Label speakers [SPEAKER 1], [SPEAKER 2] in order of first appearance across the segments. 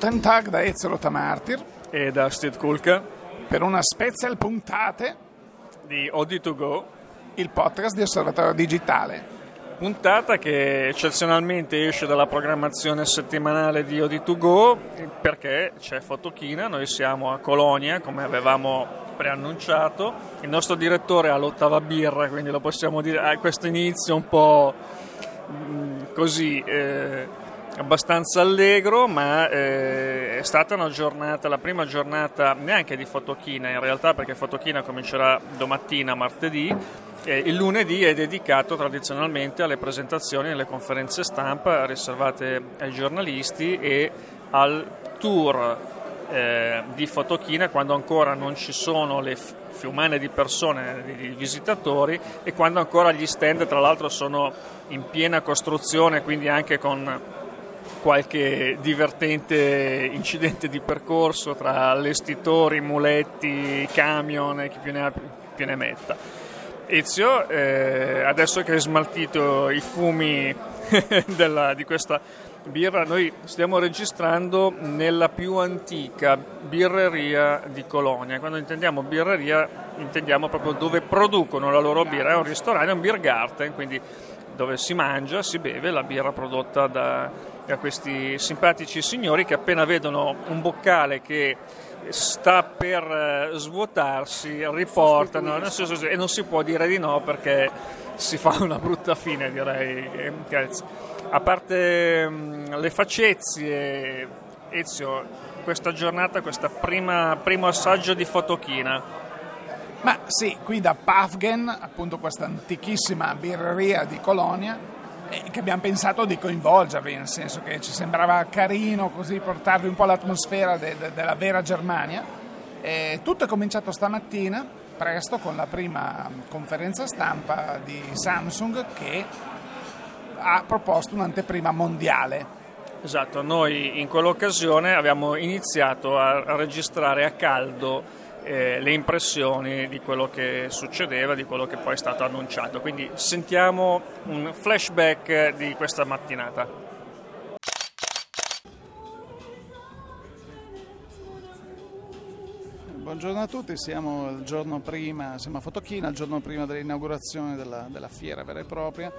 [SPEAKER 1] Guten Tag da Ezio Tamartir.
[SPEAKER 2] E da Steve Kulka
[SPEAKER 1] per una special puntate
[SPEAKER 2] di Odi2Go,
[SPEAKER 1] il podcast di Osservatorio Digitale.
[SPEAKER 2] Puntata che eccezionalmente esce dalla programmazione settimanale di Odi2Go perché c'è Fotochina, noi siamo a Colonia come avevamo preannunciato, il nostro direttore ha l'ottava birra, quindi lo possiamo dire a questo inizio un po' mm, così... Eh, abbastanza allegro, ma eh, è stata una giornata, la prima giornata neanche di Fotochina in realtà, perché Fotochina comincerà domattina, martedì. Il lunedì è dedicato tradizionalmente alle presentazioni e alle conferenze stampa riservate ai giornalisti e al tour eh, di Fotochina quando ancora non ci sono le fiumane di persone, di visitatori e quando ancora gli stand tra l'altro sono in piena costruzione, quindi anche con qualche divertente incidente di percorso tra allestitori, muletti, camion e chi più ne, ha, più ne metta. Ezio, eh, adesso che hai smaltito i fumi della, di questa birra, noi stiamo registrando nella più antica birreria di Colonia. Quando intendiamo birreria intendiamo proprio dove producono la loro birra, è un ristorante, è un beer garden, quindi dove si mangia, si beve la birra prodotta da, da questi simpatici signori che appena vedono un boccale che sta per eh, svuotarsi, riportano e non si può dire di no perché si fa una brutta fine direi. A parte mm, le facezie, Ezio, questa giornata, questo primo assaggio di fotochina,
[SPEAKER 1] ma sì, qui da Pafgen, appunto questa antichissima birreria di Colonia, eh, che abbiamo pensato di coinvolgervi, nel senso che ci sembrava carino così portarvi un po' l'atmosfera de- de- della vera Germania. E tutto è cominciato stamattina, presto, con la prima conferenza stampa di Samsung che ha proposto un'anteprima mondiale.
[SPEAKER 2] Esatto, noi in quell'occasione abbiamo iniziato a registrare a caldo eh, le impressioni di quello che succedeva, di quello che poi è stato annunciato. Quindi sentiamo un flashback di questa mattinata.
[SPEAKER 1] Buongiorno a tutti, siamo prima, siamo a Fotochina, il giorno prima dell'inaugurazione della, della fiera vera e propria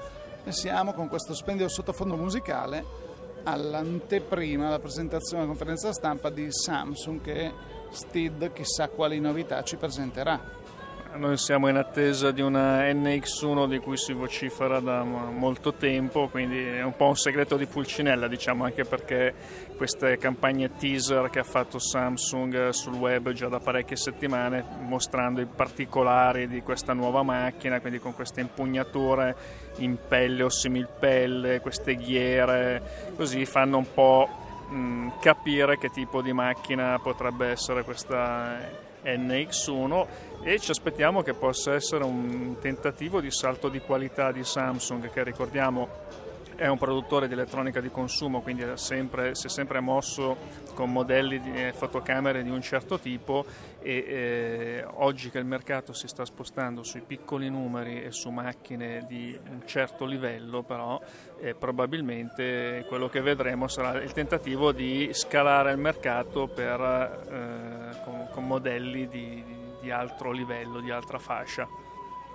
[SPEAKER 1] e siamo con questo splendido sottofondo musicale all'anteprima, alla presentazione della conferenza stampa di Samsung che Steed chissà quali novità ci presenterà.
[SPEAKER 2] Noi siamo in attesa di una NX1 di cui si vocifera da molto tempo, quindi è un po' un segreto di Pulcinella, diciamo, anche perché queste campagne teaser che ha fatto Samsung sul web già da parecchie settimane, mostrando i particolari di questa nuova macchina, quindi con queste impugnature in pelle o similpelle, queste ghiere, così fanno un po' mh, capire che tipo di macchina potrebbe essere questa NX1 e ci aspettiamo che possa essere un tentativo di salto di qualità di Samsung che ricordiamo è un produttore di elettronica di consumo, quindi sempre, si è sempre mosso con modelli di eh, fotocamere di un certo tipo e eh, oggi che il mercato si sta spostando sui piccoli numeri e su macchine di un certo livello, però eh, probabilmente quello che vedremo sarà il tentativo di scalare il mercato per, eh, con, con, modelli di, di, di altro livello, di altra fascia.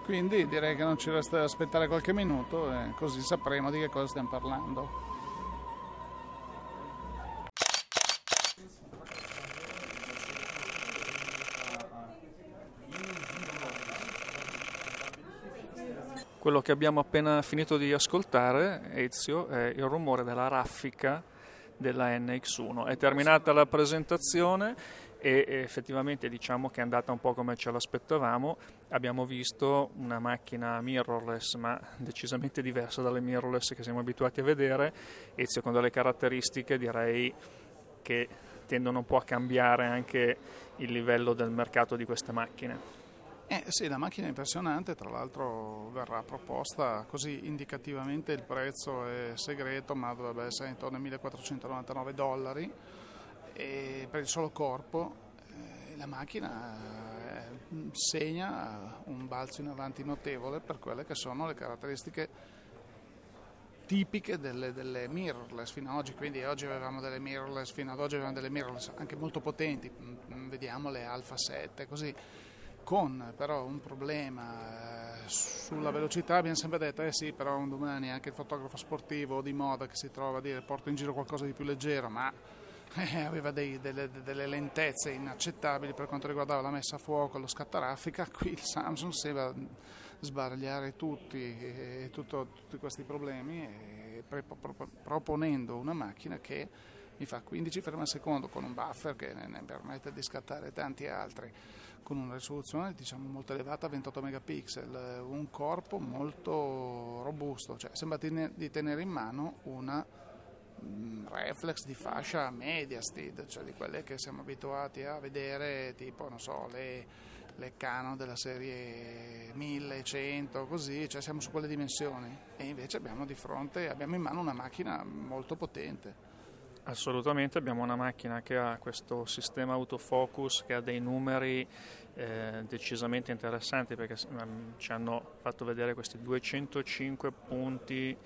[SPEAKER 1] Quindi direi che non ci resta da aspettare qualche minuto e così sapremo di che cosa stiamo parlando.
[SPEAKER 2] Quello che abbiamo appena finito di ascoltare, Ezio, è il rumore della raffica della NX1. È terminata la presentazione e effettivamente diciamo che è andata un po' come ce l'aspettavamo. Abbiamo visto una macchina mirrorless, ma decisamente diversa dalle mirrorless che siamo abituati a vedere e secondo le caratteristiche direi che tendono un po' a cambiare anche il livello del mercato di queste macchine.
[SPEAKER 1] Eh sì, la macchina è impressionante, tra l'altro verrà proposta così indicativamente, il prezzo è segreto, ma dovrebbe essere intorno ai 1499 dollari per il solo corpo. Eh, la macchina eh, segna un balzo in avanti notevole per quelle che sono le caratteristiche tipiche delle, delle, mirrorless fino ad oggi, quindi oggi avevamo delle mirrorless, fino ad oggi avevamo delle mirrorless anche molto potenti, mm, vediamo le Alpha 7 così, con però un problema eh, sulla velocità, abbiamo sempre detto eh sì però un domani anche il fotografo sportivo di moda che si trova a dire porto in giro qualcosa di più leggero, ma eh, aveva dei, delle, delle, lentezze inaccettabili per quanto riguardava la messa a fuoco, lo scattaraffica, qui il Samsung sembra sbaragliare tutti, eh, tutto, tutti questi problemi e pre, pro, proponendo una macchina che mi fa 15 frame al secondo con un buffer che ne permette di scattare tanti altri. Con una risoluzione diciamo molto elevata 28 megapixel un corpo molto robusto. Cioè sembra di tenere in mano una reflex di fascia media steed, cioè di quelle che siamo abituati a vedere, tipo, non so, le, le Canon della serie 1100, così, cioè siamo su quelle dimensioni e invece abbiamo di fronte, abbiamo in mano una macchina molto potente.
[SPEAKER 2] Assolutamente, abbiamo una macchina che ha questo sistema autofocus che ha dei numeri eh, decisamente interessanti perché um, ci hanno fatto vedere questi 205 punti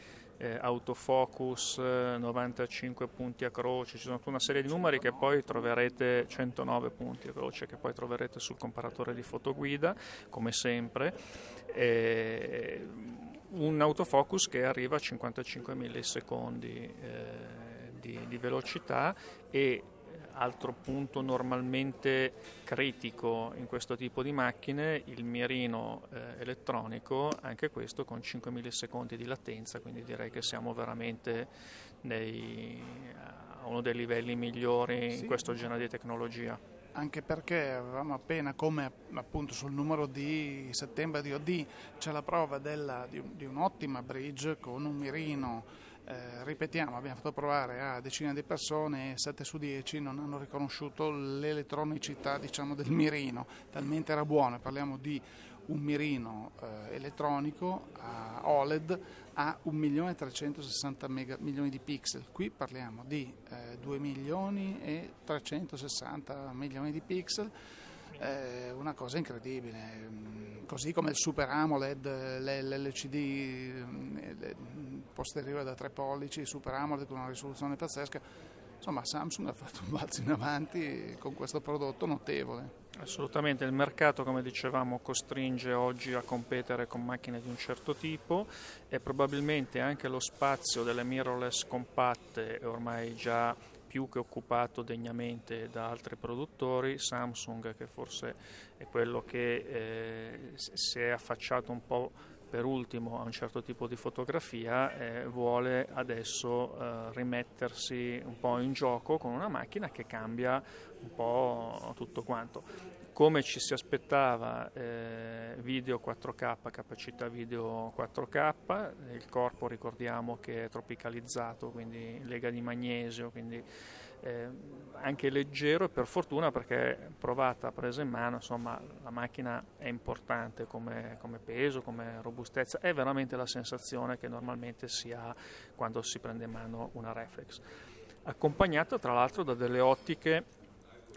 [SPEAKER 2] eh, autofocus, 95 punti a croce, ci sono tutta una serie di numeri che poi troverete, 109 punti a croce che poi troverete sul comparatore di fotoguida, come sempre. Eh, un autofocus che arriva a 55 millisecondi eh, di, di velocità e altro punto normalmente critico in questo tipo di macchine, il mirino eh, elettronico, anche questo con 5 millisecondi di latenza, quindi direi che siamo veramente nei, a uno dei livelli migliori sì. in questo genere di tecnologia
[SPEAKER 1] anche perché avevamo appena, come appunto sul numero di settembre di OD, c'è la prova della, di, di un'ottima bridge con un mirino eh, ripetiamo, abbiamo fatto provare a decine di persone e 7 su 10 non hanno riconosciuto l'elettronicità diciamo, del mirino, talmente era buono, parliamo di un mirino eh, elettronico a OLED a 1.360 milioni di pixel, qui parliamo di eh, 2 milioni e 360 milioni di pixel eh, una cosa incredibile, mm, così come il Super AMOLED, l'LCD eh, posteriore da 3 pollici, Super AMOLED con una risoluzione pazzesca. Insomma, Samsung ha fatto un balzo in avanti con questo prodotto notevole.
[SPEAKER 2] Assolutamente, il mercato, come dicevamo, costringe oggi a competere con macchine di un certo tipo e probabilmente anche lo spazio delle mirrorless compatte è ormai già più che occupato degnamente da altri produttori, Samsung che forse è quello che eh, si è affacciato un po' per ultimo a un certo tipo di fotografia eh, vuole adesso eh, rimettersi un po' in gioco con una macchina che cambia un po' tutto quanto. Come ci si aspettava, eh, video 4K, capacità video 4K, il corpo ricordiamo che è tropicalizzato, quindi lega di magnesio, quindi eh, anche leggero e per fortuna perché provata, presa in mano, insomma la macchina è importante come, come peso, come robustezza, è veramente la sensazione che normalmente si ha quando si prende in mano una reflex. Accompagnata tra l'altro da delle ottiche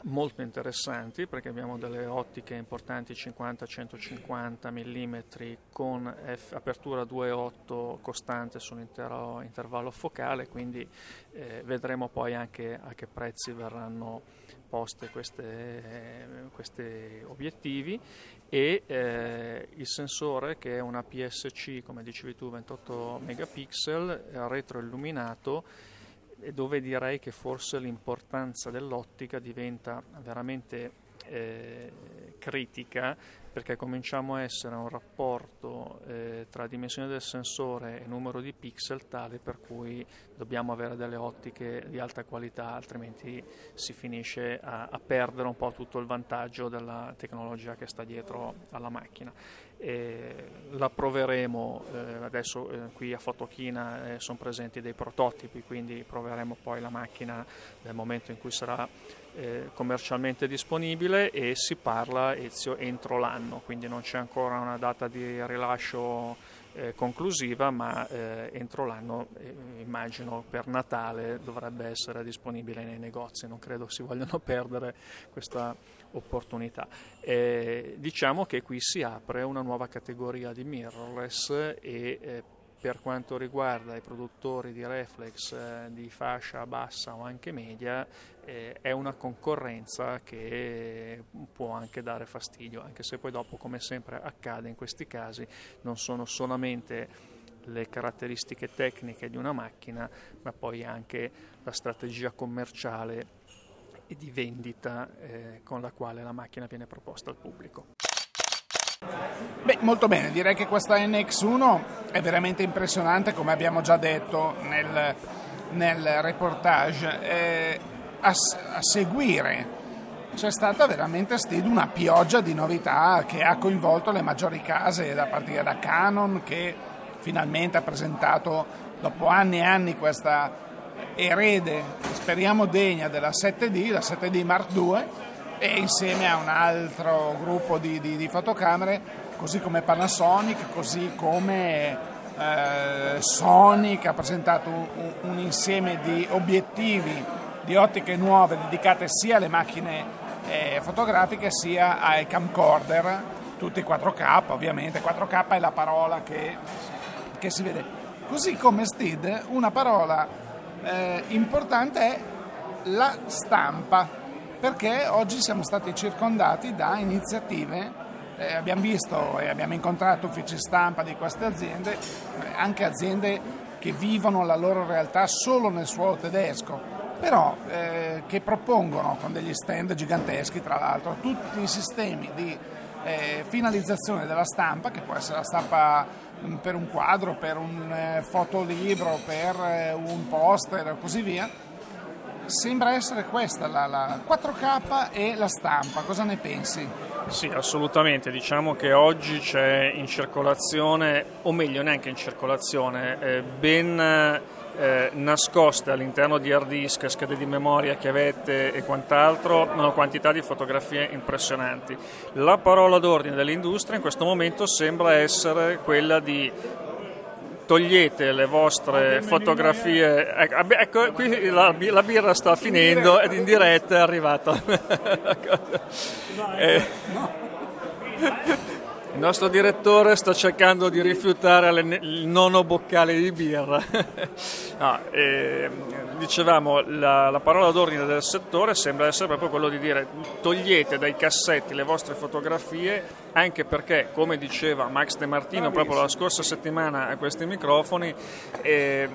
[SPEAKER 2] molto interessanti perché abbiamo delle ottiche importanti 50-150 mm con F, apertura 2.8 costante sull'intero intervallo focale quindi eh, vedremo poi anche a che prezzi verranno poste questi obiettivi. E eh, il sensore che è una PSC come dicevi tu 28 megapixel retroilluminato dove direi che forse l'importanza dell'ottica diventa veramente eh, critica perché cominciamo a essere un rapporto eh, tra dimensione del sensore e numero di pixel tale per cui dobbiamo avere delle ottiche di alta qualità, altrimenti si finisce a, a perdere un po' tutto il vantaggio della tecnologia che sta dietro alla macchina. E la proveremo, eh, adesso eh, qui a Fotochina eh, sono presenti dei prototipi, quindi proveremo poi la macchina nel momento in cui sarà eh, commercialmente disponibile e si parla Ezio entro l'anno, quindi non c'è ancora una data di rilascio eh, conclusiva, ma eh, entro l'anno eh, immagino per Natale dovrebbe essere disponibile nei negozi, non credo si vogliano perdere questa opportunità. diciamo che qui si apre una nuova categoria di mirrorless e eh, per quanto riguarda i produttori di reflex eh, di fascia bassa o anche media eh, è una concorrenza che può anche dare fastidio, anche se poi dopo come sempre accade in questi casi non sono solamente le caratteristiche tecniche di una macchina, ma poi anche la strategia commerciale e di vendita eh, con la quale la macchina viene proposta al pubblico.
[SPEAKER 1] Beh, molto bene, direi che questa NX1 è veramente impressionante, come abbiamo già detto nel, nel reportage. Eh, a, a, seguire c'è stata veramente Steve una pioggia di novità che ha coinvolto le maggiori case, da partire da Canon che finalmente ha presentato dopo anni e anni questa erede, speriamo degna della 7D, la 7D Mark II e insieme a un altro gruppo di, di, di fotocamere, così come Panasonic, così come eh, Sony che ha presentato un, un, insieme di obiettivi, di ottiche nuove dedicate sia alle macchine eh, fotografiche sia ai camcorder, tutti 4K ovviamente, 4K è la parola che, che si vede. Così come STID, una parola eh, importante è la stampa perché oggi siamo stati circondati da iniziative, eh, abbiamo visto e abbiamo incontrato uffici stampa di queste aziende, eh, anche aziende che vivono la loro realtà solo nel suolo tedesco, però eh, che propongono con degli stand giganteschi tra l'altro tutti i sistemi di eh, finalizzazione della stampa, che può essere la stampa mm, per un quadro, per un eh, fotolibro, per un poster e così via, sembra essere questa la, la 4K e la stampa, cosa ne pensi?
[SPEAKER 2] Sì, assolutamente, diciamo che oggi c'è in circolazione, o meglio neanche in circolazione, eh, ben eh, nascoste all'interno di hard disk, schede di memoria, chiavette e quant'altro, una quantità di fotografie impressionanti. La parola d'ordine dell'industria in questo momento sembra essere quella di togliete le vostre fotografie. Ecco, ecco, qui la, la, birra sta finendo ed in diretta è arrivata. eh, il nostro direttore sta cercando di rifiutare il nono boccale di birra. no, eh, dicevamo, la, la, parola d'ordine del settore sembra essere proprio quello di dire togliete dai cassetti le vostre fotografie, anche perché, come diceva Max De Martino proprio la scorsa settimana a questi microfoni, eh,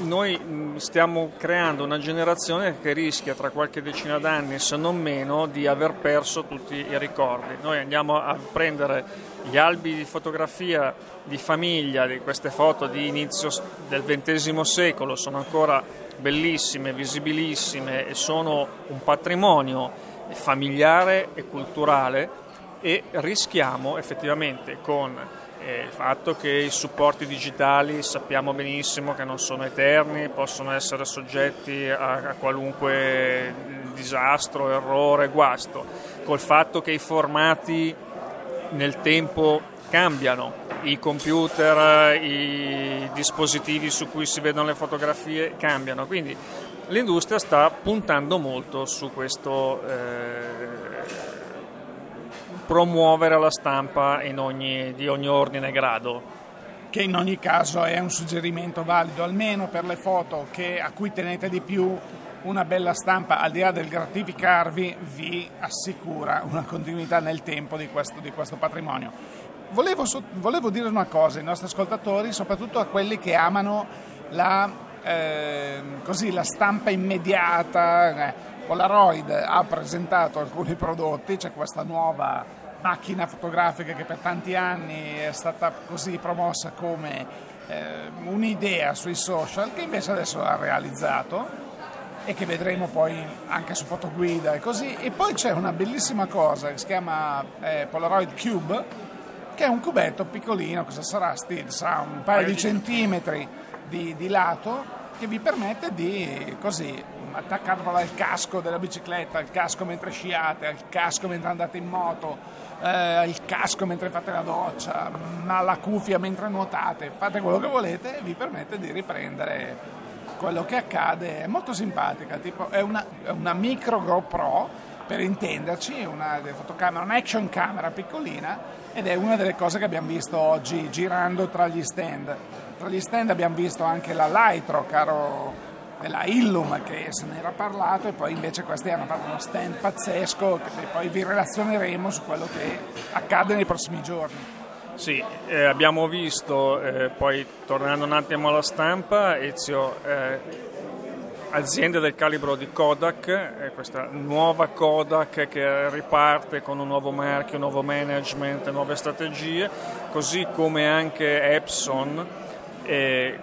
[SPEAKER 2] noi mm, stiamo creando una generazione che rischia tra qualche decina d'anni, se non meno, di aver perso tutti i ricordi. Noi andiamo a prendere gli albi di fotografia di famiglia, di queste foto di inizio del XX secolo, sono ancora bellissime, visibilissime e sono un patrimonio familiare e culturale e rischiamo effettivamente con il fatto che i supporti digitali sappiamo benissimo che non sono eterni, possono essere soggetti a, a qualunque disastro, errore, guasto, col fatto che i formati nel tempo cambiano, i computer, i dispositivi su cui si vedono le fotografie cambiano, quindi l'industria sta puntando molto su questo. Eh, promuovere la stampa ogni, di ogni ordine e grado
[SPEAKER 1] che in ogni caso è un suggerimento valido, almeno per le foto che, a cui tenete di più, una bella stampa, al di là del gratificarvi, vi assicura una continuità nel tempo di questo, di questo patrimonio. Volevo, volevo, dire una cosa ai nostri ascoltatori, soprattutto a quelli che amano la, eh, così, la stampa immediata. Polaroid ha presentato alcuni prodotti, c'è questa nuova macchina fotografica che per tanti anni è stata così promossa come eh, un'idea sui social che invece adesso ha realizzato e che vedremo poi anche su fotoguida e così. E poi c'è una bellissima cosa che si chiama eh, Polaroid Cube, che è un cubetto piccolino, cosa sarà? Steve? Sarà un paio di centimetri di, di lato che vi permette di così attaccarvela al casco della bicicletta, al casco mentre sciate, al casco mentre andate in moto, eh, al casco mentre fate la doccia, alla cuffia mentre nuotate, fate quello che volete e vi permette di riprendere quello che accade. È molto simpatica, tipo, è, una, è una micro GoPro per intenderci, una fotocamera, un'action camera piccolina ed è una delle cose che abbiamo visto oggi girando tra gli stand. Tra gli stand abbiamo visto anche la Lightro, caro della Illum che se ne era parlato e poi invece questi hanno fatto uno stand pazzesco e poi vi relazioneremo su quello che accade nei prossimi giorni.
[SPEAKER 2] Sì, eh, abbiamo visto, eh, poi tornando un attimo alla stampa, Ezio, eh, aziende del calibro di Kodak, eh, questa nuova Kodak che riparte con un nuovo marchio, un nuovo management, nuove strategie, così come anche Epson,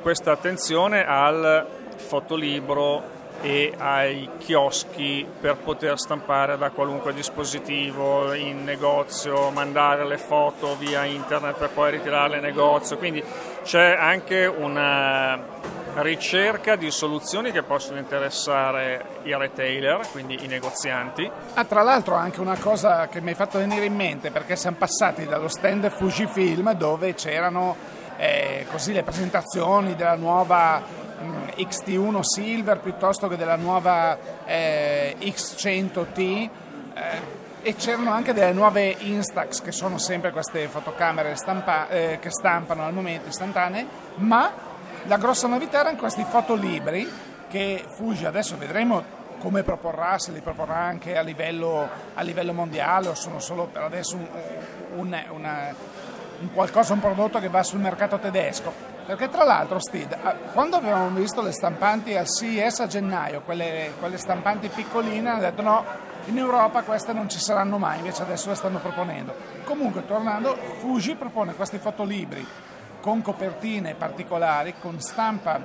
[SPEAKER 2] questa attenzione al fotolibro e ai chioschi per poter stampare da qualunque dispositivo in negozio, mandare le foto via internet per poi ritirarle in negozio. Quindi c'è anche una ricerca di soluzioni che possono interessare i retailer, quindi i negozianti.
[SPEAKER 1] Ah, tra l'altro anche una cosa che mi hai fatto venire in mente perché siamo passati dallo stand Fujifilm dove c'erano eh, così le presentazioni della nuova XT1 Silver piuttosto che della nuova eh, X100T eh, e c'erano anche delle nuove Instax che sono sempre queste fotocamere stampa, eh, che stampano al momento istantanee ma la grossa novità erano questi fotolibri che Fuji adesso vedremo come proporrà, se li proporrà anche a livello, a livello mondiale o sono solo per adesso un, un, una, un qualcosa, un prodotto che va sul mercato tedesco perché tra l'altro, Steve, quando avevamo visto le stampanti al CES a gennaio, quelle, quelle stampanti piccoline, hanno detto no, in Europa queste non ci saranno mai, invece adesso le stanno proponendo. Comunque, tornando, Fuji propone questi fotolibri con copertine particolari, con stampa,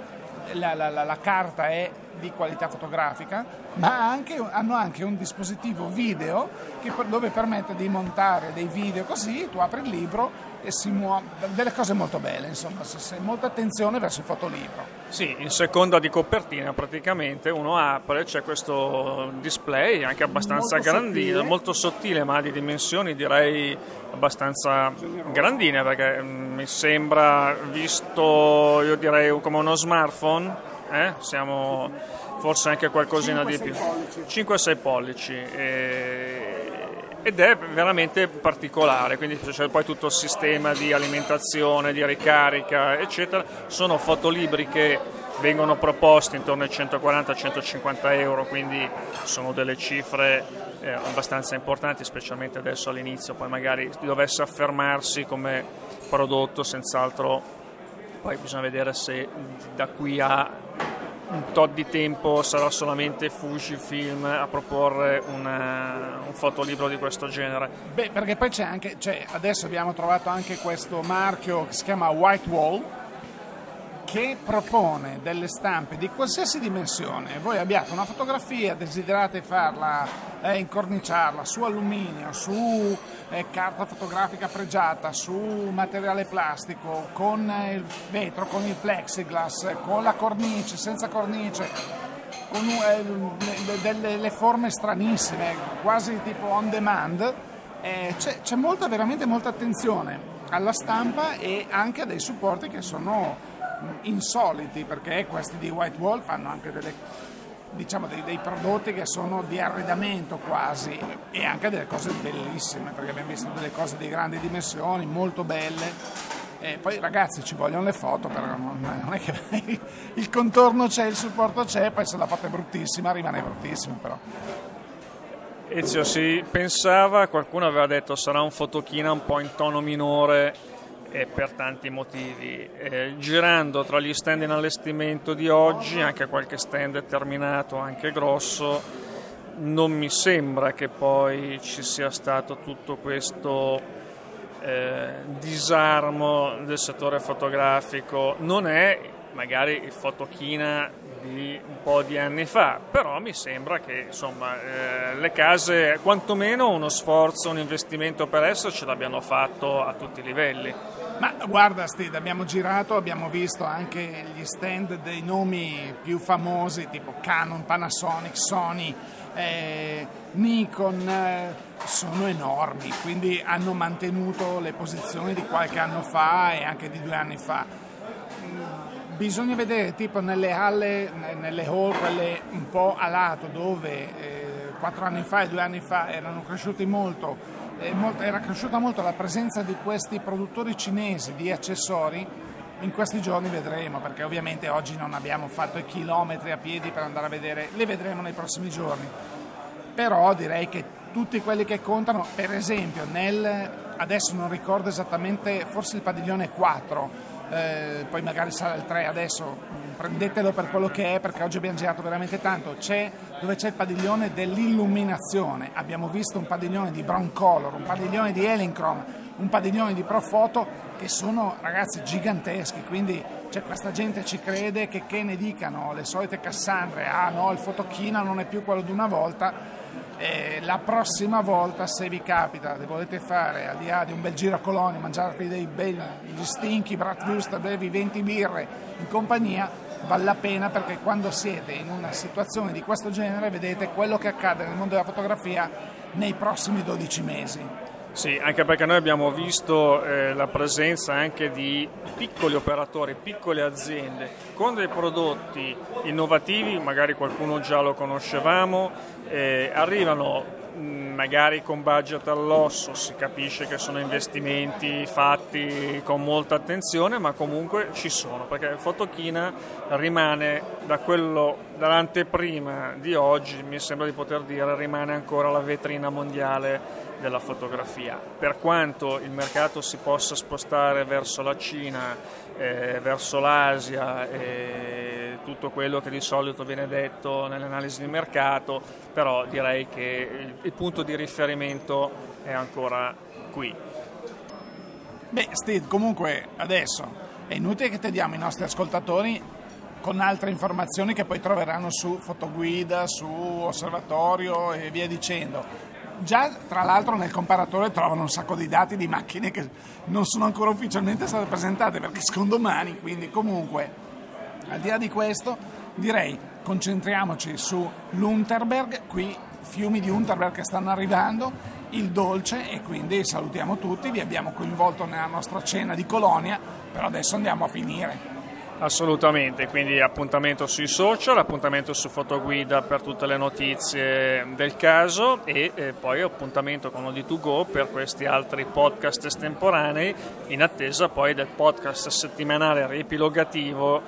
[SPEAKER 1] la, la, la, la carta è di qualità fotografica, ma anche, hanno anche un dispositivo video che, dove permette di montare dei video così, tu apri il libro e si muove, delle cose molto belle, insomma, molta attenzione verso il fotolibro.
[SPEAKER 2] Sì, in seconda di copertina praticamente uno apre, c'è questo display anche abbastanza molto grandino, sottile. molto sottile ma di dimensioni direi abbastanza grandine perché mm, mi sembra visto io direi come uno smartphone, eh? siamo forse anche qualcosina 5, di più, 5-6 pollici. E ed è veramente particolare, quindi c'è poi tutto il sistema di alimentazione, di ricarica, eccetera. Sono fotolibri che vengono proposti intorno ai 140-150 euro, quindi sono delle cifre eh, abbastanza importanti, specialmente adesso all'inizio, poi magari dovesse affermarsi come prodotto, senz'altro poi bisogna vedere se da qui a un tot di tempo sarà solamente Fujifilm a proporre una, un fotolibro di questo genere.
[SPEAKER 1] Beh, perché poi c'è anche, cioè, adesso abbiamo trovato anche questo marchio che si chiama White Wall, che propone delle stampe di qualsiasi dimensione. Voi abbiate una fotografia, desiderate farla, eh, incorniciarla su alluminio, su eh, carta fotografica pregiata, su materiale plastico, con il vetro, con il plexiglass, con la cornice, senza cornice, con eh, delle forme stranissime, quasi tipo on demand. Eh, c'è, c'è molta, veramente molta attenzione alla stampa e anche a dei supporti che sono insoliti perché questi di White Wolf hanno anche delle, diciamo, dei, dei, prodotti che sono di arredamento quasi e anche delle cose bellissime perché abbiamo visto delle cose di grandi dimensioni, molto belle. E poi ragazzi ci vogliono le foto, però non è che il contorno c'è, il supporto c'è, poi se la fate bruttissima rimane bruttissima però.
[SPEAKER 2] Ezio si pensava, qualcuno aveva detto sarà un fotochina un po' in tono minore e per tanti motivi. Eh, girando tra gli stand in allestimento di oggi, anche qualche stand terminato, anche grosso, non mi sembra che poi ci sia stato tutto questo eh, disarmo del settore fotografico. Non è magari il fotochina di un po' di anni fa, però mi sembra che insomma, eh, le case quantomeno uno sforzo, un investimento per esso ce l'abbiano fatto a tutti i livelli.
[SPEAKER 1] Ma guarda Steve, abbiamo girato, abbiamo visto anche gli stand dei nomi più famosi tipo Canon, Panasonic, Sony, eh, Nikon, eh, sono enormi, quindi hanno mantenuto le posizioni di qualche anno fa e anche di due anni fa. Bisogna vedere tipo nelle halle, nelle hall, quelle un po' a lato dove... Eh, quattro anni fa e due anni fa erano cresciuti molto, eh, molto, era cresciuta molto la presenza di questi produttori cinesi di accessori, in questi giorni vedremo, perché ovviamente oggi non abbiamo fatto i chilometri a piedi per andare a vedere, li vedremo nei prossimi giorni. Però direi che tutti quelli che contano, per esempio, nel, adesso non ricordo esattamente, forse il padiglione 4, eh, poi magari sarà il 3 adesso, prendetelo per quello che è perché oggi abbiamo girato veramente tanto, c'è, dove c'è il padiglione dell'illuminazione, abbiamo visto un padiglione di Brown Color, un padiglione di Elincrom, un padiglione di Profoto che sono ragazzi giganteschi, quindi cioè, questa gente ci crede che, che ne dicano. Le solite Cassandre, ah no il fotochina non è più quello di una volta, e la prossima volta, se vi capita, se volete fare al di là di un bel giro a Colonia, mangiarvi dei begli stinchi, bratwurst, bevi 20 birre in compagnia, vale la pena perché quando siete in una situazione di questo genere vedete quello che accade nel mondo della fotografia nei prossimi 12 mesi.
[SPEAKER 2] Sì, anche perché noi abbiamo visto eh, la presenza anche di piccoli operatori, piccole aziende con dei prodotti innovativi, magari qualcuno già lo conoscevamo, eh, arrivano magari con budget all'osso, si capisce che sono investimenti fatti con molta attenzione, ma comunque ci sono, perché Fotochina rimane da quello, dall'anteprima di oggi, mi sembra di poter dire, rimane ancora la vetrina mondiale della fotografia. Per quanto il mercato si possa spostare verso la Cina, eh, verso l'Asia e tutto quello che di solito viene detto nelle analisi di mercato, però direi che il, il punto di riferimento è ancora qui.
[SPEAKER 1] Beh, Steve, comunque adesso è inutile che te diamo i nostri ascoltatori con altre informazioni che poi troveranno su fotoguida, su osservatorio e via dicendo già tra l'altro nel comparatore trovano un sacco di dati di macchine che non sono ancora ufficialmente state presentate perché sono domani, quindi comunque al di là di questo direi concentriamoci su l'Unterberg, qui fiumi di Unterberg che stanno arrivando, il dolce e quindi salutiamo tutti, vi abbiamo coinvolto nella nostra cena di Colonia, però adesso andiamo a finire.
[SPEAKER 2] Assolutamente, quindi appuntamento sui social, appuntamento su Fotoguida per tutte le notizie del caso e eh, poi appuntamento con Odi2Go per questi altri podcast estemporanei in attesa poi del podcast settimanale riepilogativo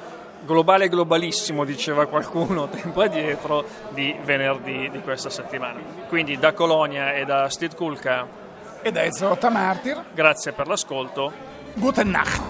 [SPEAKER 2] globale globalissimo diceva qualcuno tempo addietro di venerdì di questa settimana. Quindi da Colonia e da Steve Kulka
[SPEAKER 1] e da Ezra Martir
[SPEAKER 2] grazie per l'ascolto.
[SPEAKER 1] Guten Nacht